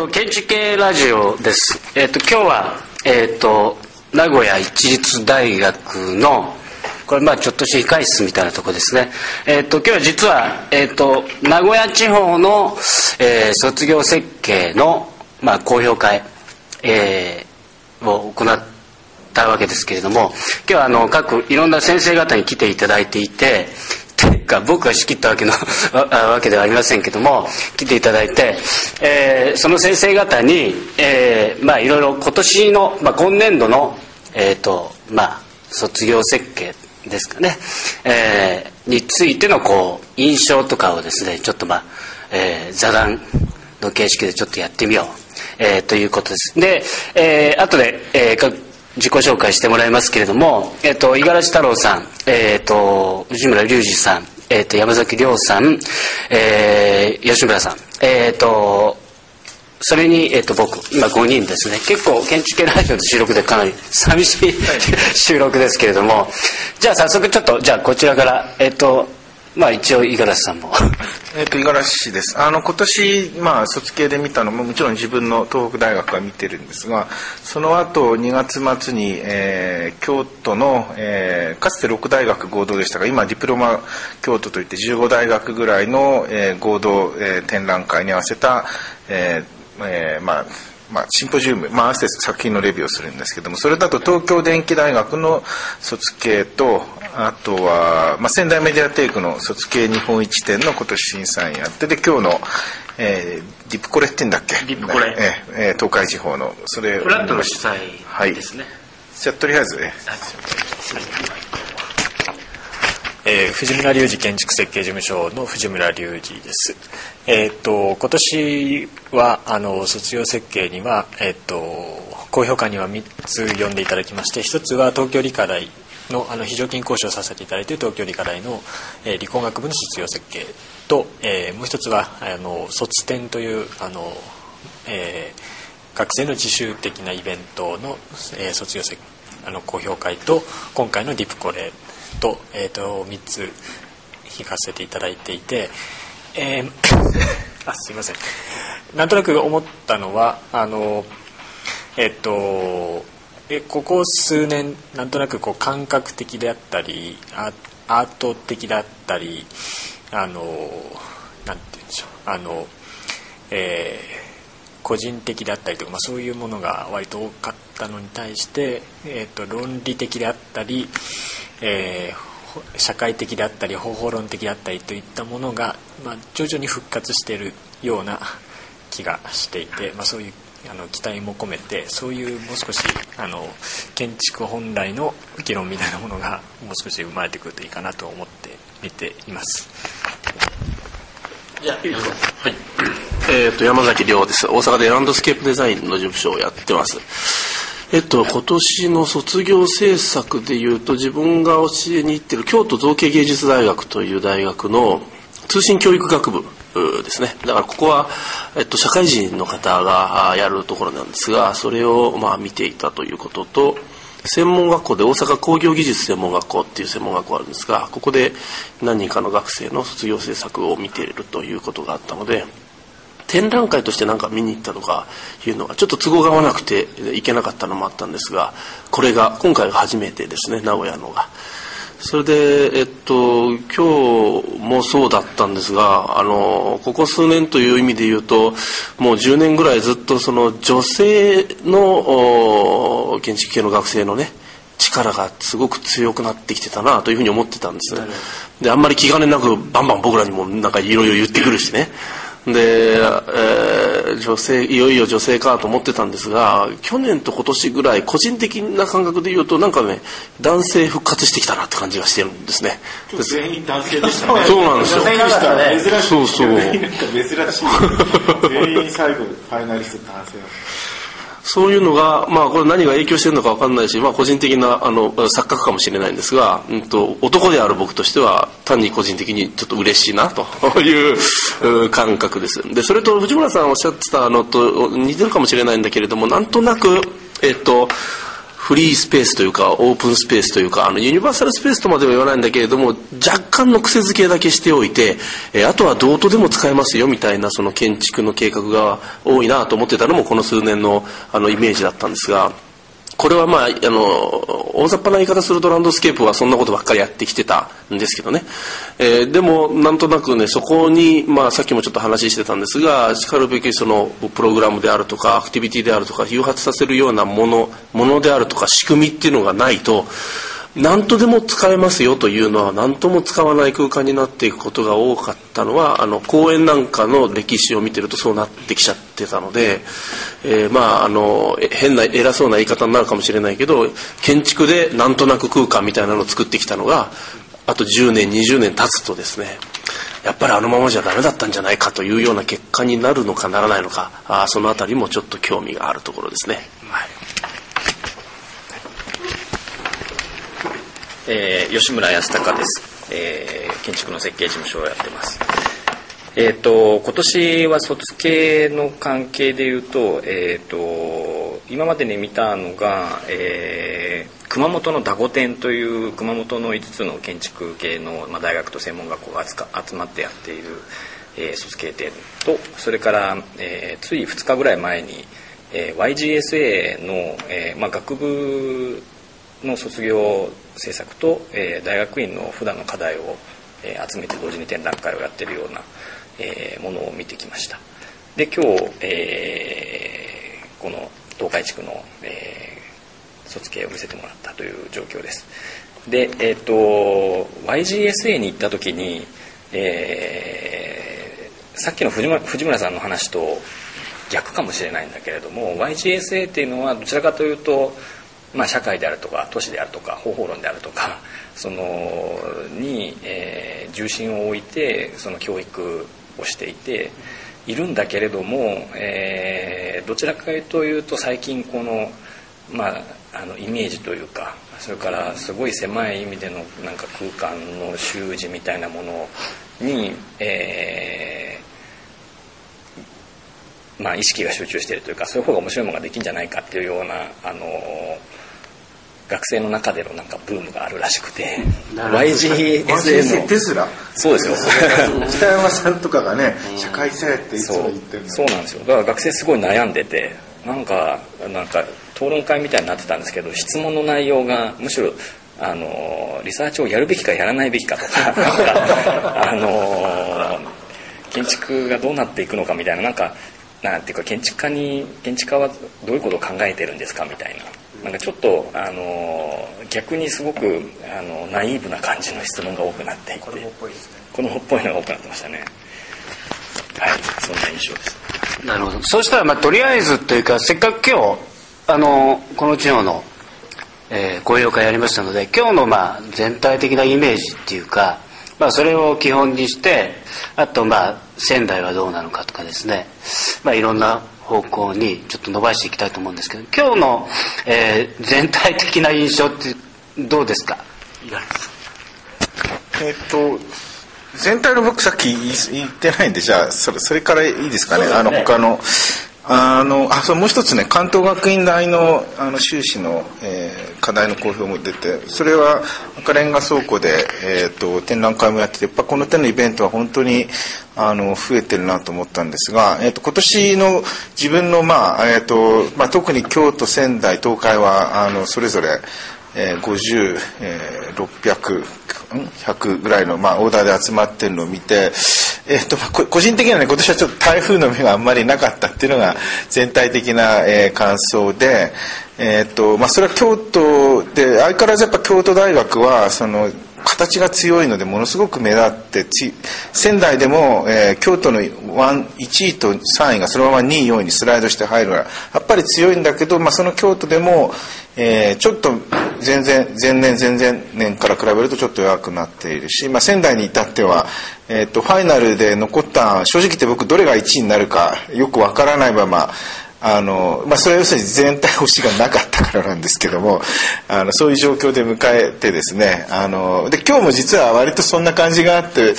と建築系ラジオです。えっ、と今日はえっ、と名古屋一律大学のこれまあちょっとした控室みたいなとこですね。えっ、と今日は実はえっ、と名古屋地方の、え卒業設計のまあ公表会、えを行ったわけですけれども、今日はあの各いろんな先生方に来ていただいていて。か僕が仕切ったわけの わけではありませんけども来ていただいて、えーその先生方に、えーまあいろいろ今年の、まあ、今年度の、えーとまあ、卒業設計ですかね、えーについてのこう印象とかをですねちょっとまあ、えー座談の形式でちょっとやってみよう、えーということです。で、えー後で、えー自己紹介してもらいますけれども、えっと、五十嵐太郎さん、えっと、内村隆二さん、えっと、山崎亮さん、えー吉村さん、えっと、それに、えっと、僕、今5人ですね。結構、建築系ラジオの収録でかなり寂しい、収録ですけれども、じゃあ早速ちょっと、じゃあこちらから、えっと、まあ一応五十嵐さんも。えっと五十嵐ですあの今年、まあ、卒系で見たのももちろん自分の東北大学は見てるんですがその後2月末に、えー京都の、えーかつて6大学合同でしたが今ディプロマ京都といって15大学ぐらいの、えー合同、えー展覧会に合わせた、えーえーまあまあ、シンポジウム、まあ、合わせて作品のレビューをするんですけどもそれだと東京電機大学の卒系とあとは、まあ、仙台メディアテイクの卒系日本一展の今年審査員やってで今日の、えー、ディプコレってんだっけ？ディプコレえーえー東海地方のそれフラットの主催はいですね。じゃあとりあえずねえー藤村隆二建築設計事務所の藤村隆二です。えーっと今年はあの卒業設計にはえーっと高評価には3つ呼んでいただきまして1つは東京理科大のあの非常勤講師をさせていただいている東京理科大の、えー理工学部の卒業設計と、えーもう一つはあの卒展というあの、えー学生の自主的なイベントの、えー卒業設あの公表会と今回のディプコレと,、えー、と3つ引かせていただいていて、えー あすいません。なんとなく思ったのはあのえっ、とえここ数年なんとなくこう感覚的であったりアアート的だったりあのなんて言うんでしょう。あのえー個人的であったりとか、まあ、そういうものが割と多かったのに対して、えー、と論理的であったり、えー社会的であったり方法論的であったりといったものが、まあ、徐々に復活しているような気がしていて、まあ、そういうあの期待も込めてそういうもう少しあの建築本来の議論みたいなものがもう少し生まれてくるといいかなと思って見ています。はい。えっ、と、山崎亮です。大阪でランドスケープデザインの事務所をやってます。えっと、今年の卒業制作でいうと、自分が教えに行ってる京都造形芸術大学という大学の通信教育学部うですね。だからここは、えっと、社会人の方がやるところなんですが、それをまあ見ていたということと、専門学校で大阪工業技術専門学校っていう専門学校があるんですがここで何人かの学生の卒業制作を見ているということがあったので展覧会として何か見に行ったとかいうのがちょっと都合が合わなくて行けなかったのもあったんですがこれが今回が初めてですね名古屋のが。それで、えっと、今日もそうだったんですが、あの、ここ数年という意味で言うと、もう10年ぐらいずっとその女性のお建築系の学生のね、力がすごく強くなってきてたなというふうに思ってたんですね。で、あんまり気兼ねなくバンバン僕らにもなんかいろいろ言ってくるしね。で、えー女性いよいよ女性かと思ってたんですが去年と今年ぐらい個人的な感覚で言うとなんかね男性復活してきたなって感じがしてるんですね。全員男性でしたね。そうなんですよ。女性でしたね。そうそう。全員最後、ファイナリスト男性。だそういうのが、まあ、これ何が影響してるのか分かんないし、まあ、個人的なあの錯覚かもしれないんですが、うん、と男である僕としては単に個人的にちょっと嬉しいなという 感覚ですでそれと藤村さんおっしゃってたのと似てるかもしれないんだけれどもなんとなくえっとフリースペースというかオープンスペースというかあのユニバーサルスペースとまでは言わないんだけれども若干の癖付けだけしておいて、え、あとはどうとでも使えますよみたいなその建築の計画が多いなと思ってたのもこの数年のあのイメージだったんですが。これはまあ、あの、大雑把な言い方するとランドスケープはそんなことばっかりやってきてたんですけどね。えー、でも、なんとなくね、そこに、まあ、さっきもちょっと話してたんですが、しかるべきその、プログラムであるとか、アクティビティであるとか、誘発させるようなもの、ものであるとか、仕組みっていうのがないと、何とでも使えますよというのは何とも使わない空間になっていくことが多かったのはあの公園なんかの歴史を見てるとそうなってきちゃってたので、えー、まああの変な偉そうな言い方になるかもしれないけど建築でなんとなく空間みたいなのを作ってきたのがあと10年20年経つとですねやっぱりあのままじゃダメだったんじゃないかというような結果になるのかならないのかあその辺りもちょっと興味があるところですね。はいえー、吉村康隆です、えー、建築の設計事務所をやってます。えっ、ー、と今年は卒系の関係でいうと,、えーと、今までに見たのが、えー、熊本のダゴ展という熊本の5つの建築系の、まあ、大学と専門学校が集まってやっている、えー、卒系展とそれから、えー、つい2日ぐらい前に、えー、YGSA の、えーまあ、学部の卒業制作と、えー、大学院の普段の課題を、えー、集めて同時に展覧会をやってるような、えー、ものを見てきました。で今日、えー、この東海地区の、えー、卒系を見せてもらったという状況です。でえっ、ー、と YGSA に行った時に、えー、さっきの藤村藤村さんの話と逆かもしれないんだけれども YGSA っていうのはどちらかというとまあ、社会であるとか都市であるとか方法論であるとかそのに、えー、重心を置いてその教育をしていているんだけれども、えー、どちらかというと最近この,、まあ、あのイメージというかそれからすごい狭い意味でのなんか空間の習字みたいなものに、えーまあ、意識が集中しているというかそういう方が面白いものができるんじゃないかっていうようなあの学生の中でのなんかブームがあるらしくて YGSA の。テスラ。そうですよ。北山さんとかがね社会性っていつも言ってるそうなんですよ。だから学生すごい悩んでてなんかなんか討論会みたいになってたんですけど質問の内容がむしろあのリサーチをやるべきかやらないべきかとか あの建築がどうなっていくのかみたいななんかなんていうか建築家に建築家はどういうことを考えてるんですかみたいななんかちょっとあの逆にすごくあのナイーブな感じの質問が多くなっていて。子供っぽいですね。子供っぽいのが多くなってましたね。はい。そんな印象です。なるほど。そうしたらまあとりあえずというかせっかく今日あのこの地方の、えー、講演会やりましたので今日のまあ全体的なイメージっていうかまあそれを基本にしてあとまあ仙台はどうなのかとかですね。まあいろんな方向にちょっと伸ばしていきたいと思うんですけど今日の、えー、全体的な印象ってどうですか？えっと全体の僕さっき言ってないんでじゃあそれそれからいいですかね、ね、あの他のあのあそうもう一つね関東学院大のあの修士の、えー、課題の公表も出てそれは赤レンガ倉庫で、えーと、展覧会もやっててやっぱこの手のイベントは本当にあの増えてるなと思ったんですが、えーと、今年の自分の、まあえーとまあ、特に京都仙台東海はあのそれぞれえー、50、えー、600、100ぐらいの、まあ、オーダーで集まってるのを見て、えーと、個人的にはね今年はちょっと台風の目があんまりなかったっていうのが全体的な、えー、感想で、えーとまあ、それは京都で相変わらずやっぱ京都大学はその形が強いのでものすごく目立って仙台でも、えー、京都の1位と3位がそのまま2位4位にスライドして入るからやっぱり強いんだけど、まあ、その京都でも、えー、ちょっと全然前年前々年から比べるとちょっと弱くなっているし、まあ、仙台に至っては、えーと、ファイナルで残った正直言って僕どれが1位になるかよくわからないままあの、まあ、それは要するに全体星がなかったからなんですけどもあのそういう状況で迎えてですねあので今日も実は割とそんな感じがあって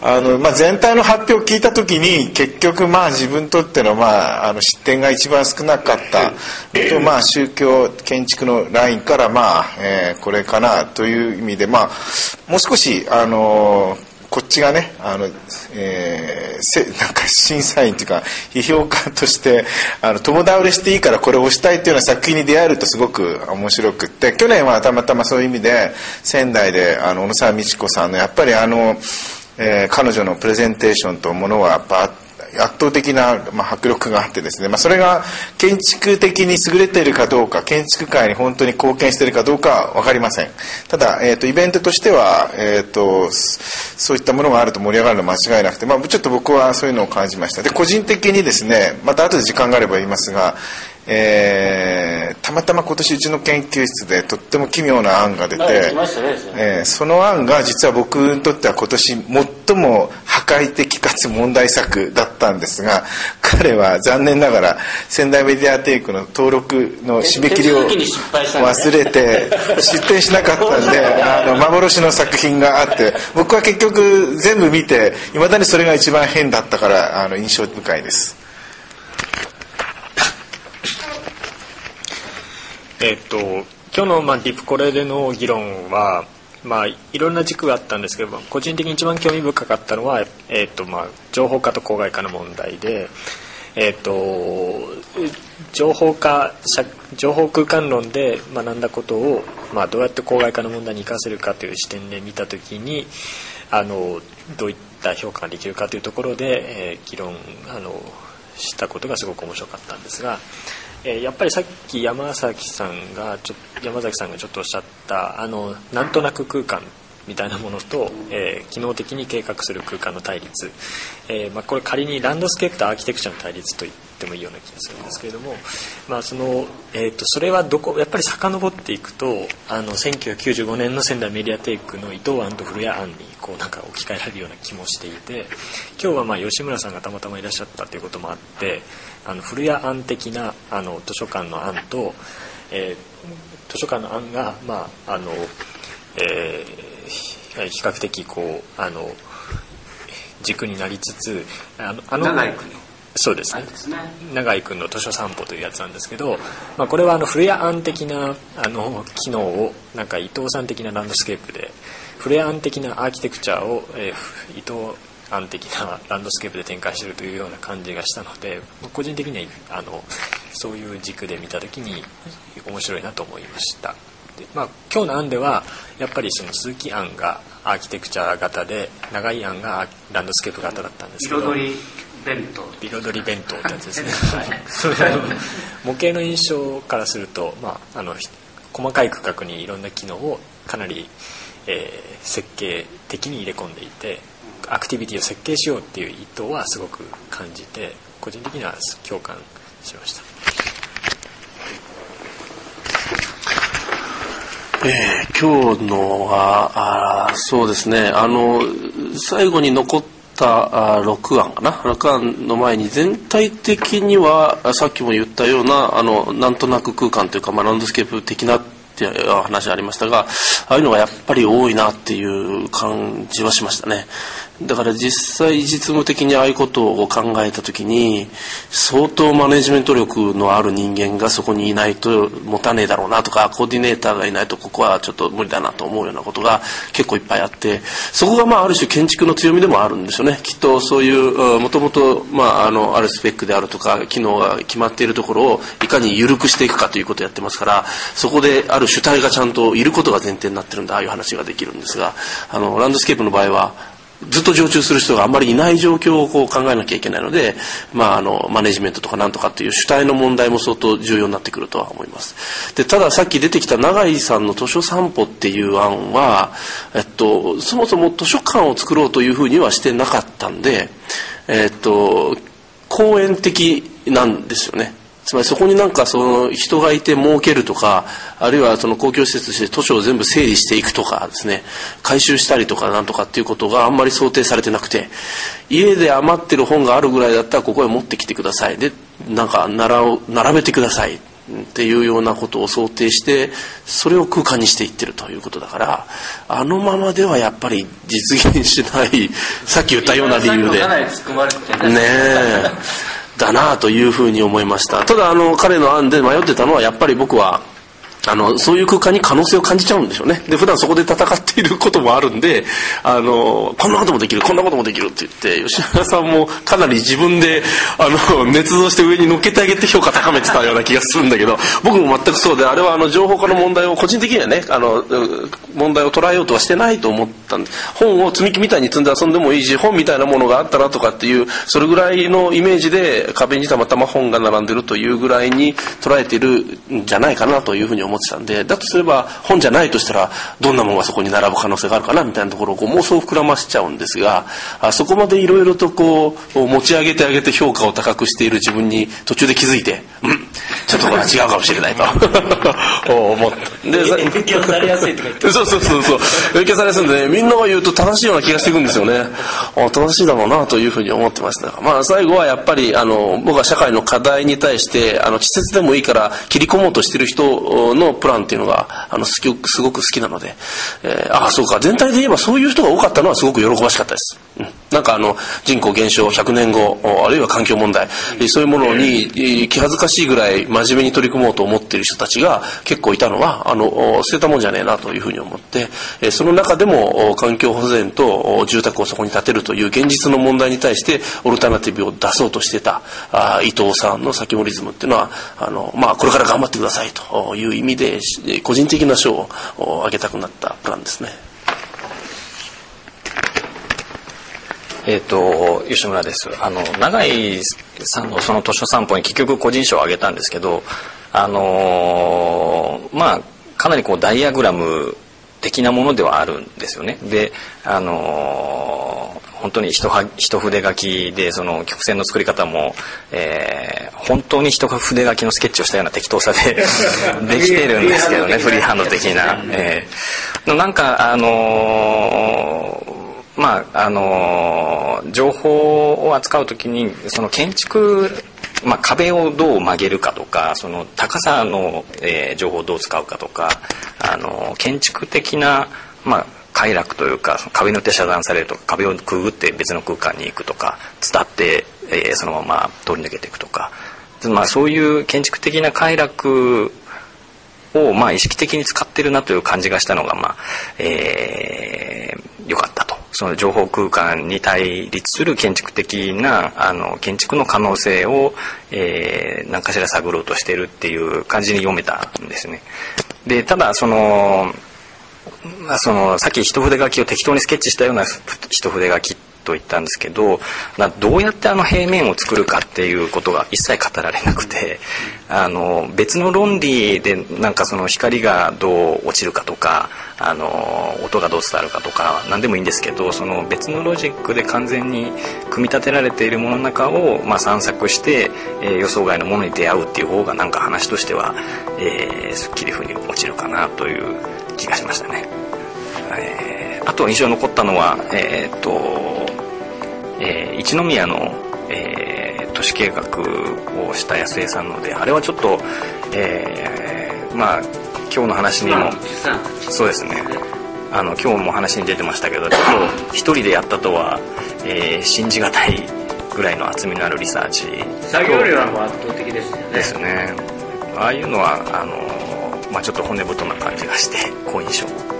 あの、まあ、全体の発表を聞いた時に結局まあ自分にとっての,、まあ、あの失点が一番少なかったと、まあ、宗教建築のラインから、まあえー、これかなという意味で、まあ、もう少しあのこっちがねあの、えー、せ なんか審査員というか批評家としてあの友倒れしていいからこれを押したいっていうような作品に出会えるとすごく面白くって去年はたまたまそういう意味で仙台であの小野沢美智子さんのやっぱりあの、えー、彼女のプレゼンテーションとものはやっぱ圧倒的な、まあ、迫力があってですね、まあ、それが建築的に優れているかどうか建築界に本当に貢献しているかどうかは分かりません。ただ、えーと、イベントとしては、えーと、そういったものがあると盛り上がるのは間違いなくて、まあ、ちょっと僕はそういうのを感じました。で個人的にですねまた後で時間があれば言いますがえー、たまたま今年うちの研究室でとっても奇妙な案が出て、えー、その案が実は僕にとっては今年最も破壊的かつ問題作だったんですが 彼は残念ながら仙台メディアテイクの登録の締め切りを 忘れて出展しなかったんで あの幻の作品があって僕は結局全部見ていまだにそれが一番変だったからあの印象深いです。えっと今日の、まあ、リプコレでの議論は、まあ、いろんな軸があったんですけど個人的に一番興味深かったのは、えっとまあ、情報化と公害化の問題で、えっと、情報化情報空間論で学んだことを、まあ、どうやって公害化の問題に生かせるかという視点で見た時にあのどういった評価ができるかというところで、えー、議論あのしたことがすごく面白かったんですが。えー、やっぱりさっき山崎さんがちょ山崎さんがちょっとおっしゃったあのなんとなく空間みたいなものと、えー、機能的に計画する空間の対立、えーまあ、これ仮にランドスケープとアーキテクチャの対立といってもいいような気がするんですけれども、まあそのえーと、それはどこやっぱり遡っていくとあの1995年の仙台メディアテイクの伊藤庵と古谷庵にこうなんか置き換えられるような気もしていて今日はまあ吉村さんがたまたまいらっしゃったということもあってあの古谷庵的なあの図書館の案と、えー、図書館の案が、まああのえー、比較的こうあの軸になりつつあのあのそうですね。永井君の図書散歩というやつなんですけど、まあ、これはあの古谷案的なあの機能をなんか伊藤さん的なランドスケープで古谷案的なアーキテクチャを、えー、伊藤案的なランドスケープで展開しているというような感じがしたので個人的にはあのそういう軸で見た時に面白いなと思いました。で、まあ、今日の案ではやっぱりその鈴木案がアーキテクチャ型で長い案がランドスケープ型だったんですけど彩り弁当。彩り弁当ってやつですね、はい、模型の印象からすると、まあ、あの細かい区画にいろんな機能をかなり、えー、設計的に入れ込んでいてアクティビティを設計しようっていう意図はすごく感じて個人的には共感しました。えー、今日のはあそうですね。あの最後に残ったあ6案かな？6案の前に全体的にはさっきも言ったようなあのなんとなく空間というか、まあ、ランドスケープ的なっていう話ありましたがああいうのがやっぱり多いなっていう感じはしましたね。だから実際実務的にああいうことを考えた時に相当マネジメント力のある人間がそこにいないと持たねえだろうなとかコーディネーターがいないとここはちょっと無理だなと思うようなことが結構いっぱいあってそこがまあある種建築の強みでもあるんですよね。きっとそういうもともとあのあるスペックであるとか機能が決まっているところをいかに緩くしていくかということをやってますからそこである主体がちゃんといることが前提になってるんだああいう話ができるんですがあのランドスケープの場合はずっと常駐する人があんまりいない状況をこう考えなきゃいけないので、まあ、あのマネジメントとかなんとかっていう主体の問題も相当重要になってくるとは思います。でたださっき出てきた永井さんの図書散歩っていう案は、えっと、そもそも図書館を作ろうというふうにはしてなかったんで、えっと、公園的なんですよね。つまりそこになんかその人がいて儲けるとかあるいはその公共施設として図書を全部整理していくとかですね。回収したりとかなんとかっていうことがあんまり想定されてなくて家で余ってる本があるぐらいだったらここへ持ってきてください。でなんか並並べてください。っていうようなことを想定してそれを空間にしていってるということだからあのままではやっぱり実現しないさっき言ったような理由で。ねえだなというふうに思いましたただあの彼の案で迷ってたのはやっぱり僕はあの、そういう空間に可能性を感じちゃうんでしょうね。で、普段そこで戦っていることもあるんで、あの、こんなこともできる、こんなこともできるって言って、吉原さんもかなり自分で、あの、捏造して上に乗っけてあげて評価高めてたような気がするんだけど、僕も全くそうで、あれはあの、情報化の問題を個人的にはね、あの、問題を捉えようとはしてないと思ったんで、本を積み木みたいに積んで遊んでもいいし、本みたいなものがあったらとかっていう、それぐらいのイメージで壁にたまたま本が並んでるというぐらいに捉えているんじゃないかなというふうに思思ってたんでだとすれば本じゃないとしたらどんなものがそこに並ぶ可能性があるかなみたいなところをこう妄想を膨らましちゃうんですがあそこまでいろいろとこう持ち上げてあげて評価を高くしている自分に途中で気づいてうんちょっとこれは違うかもしれないと。思ってで影響されすいとか言ってそうそうそうそう。影響されすんで、ね、みんなが言うと正しいような気がしていくんですよね。あ正しいだろうなというふうに思ってました。まあ最後はやっぱりあの僕は社会の課題に対してあの稚拙でもいいから切り込もうとしてる人のプランっていうのがあのすごく好きなので、えー、ああそうか。全体で言えばそういう人が多かったのはすごく喜ばしかったです、なんかあの人口減少100年後あるいは環境問題そういうものに気恥ずかしいぐらい真面目に取り組もうと思っている人たちが結構いたのはあの捨てたもんじゃねえなというふうに思ってその中でも環境保全と住宅をそこに建てるという現実の問題に対してオルタナティブを出そうとしてた伊藤さんの先森ズムっていうのはあの、まあ、これから頑張ってくださいという意味で個人的な賞をあげたくなったプランですね。えっ、ー、と吉村です。あの永井さんのその図書散歩に結局個人賞をあげたんですけどあのー、まあかなりこうダイアグラム的なものではあるんですよね。であのー、本当に一一筆書きでその曲線の作り方も、えー、本当に一筆書きのスケッチをしたような適当さで できてるんですけどねフリーハンド的な、えー、なんかあのーまああの情報を扱う時にその建築まあ、壁をどう曲げるかとかその高さの、えー、情報をどう使うかとかあの建築的な、まあ、快楽というか壁によって遮断されるとか壁をくぐって別の空間に行くとか伝って、えー、そのまま通り抜けていくとか、まあ、そういう建築的な快楽を、まあ、意識的に使ってるなという感じがしたのが、まあえー、よかったと。その情報空間に対立する建築的なあの建築の可能性を、えー、何かしら探ろうとしてるっていう感じに読めたんですね。でただそのまあ、そのさっき一筆書きを適当にスケッチしたような一筆書きと言ったんですけどどうやってあの平面を作るかっていうことが一切語られなくてあの別の論理でなんかその光がどう落ちるかとかあの音がどう伝わるかとか何でもいいんですけどその別のロジックで完全に組み立てられているものの中を、まあ、散策して、えー、予想外のものに出会うっていう方がなんか話としては、えー、すっきり風に落ちるかなという気がしましたね。えー、あと印象に残ったのは、えー、っとえ、一宮の、え、都市計画をした安江さんのであれはちょっと、え、まあ今日の話にも。そうですね。あの今日も話に出てましたけどちょっと一人でやったとは、えー、信じがたいぐらいの厚みのあるリサーチ。作業量はもう圧倒的ですよね。ですね。ああいうのはあの、まあ、ちょっと骨太な感じがして好印象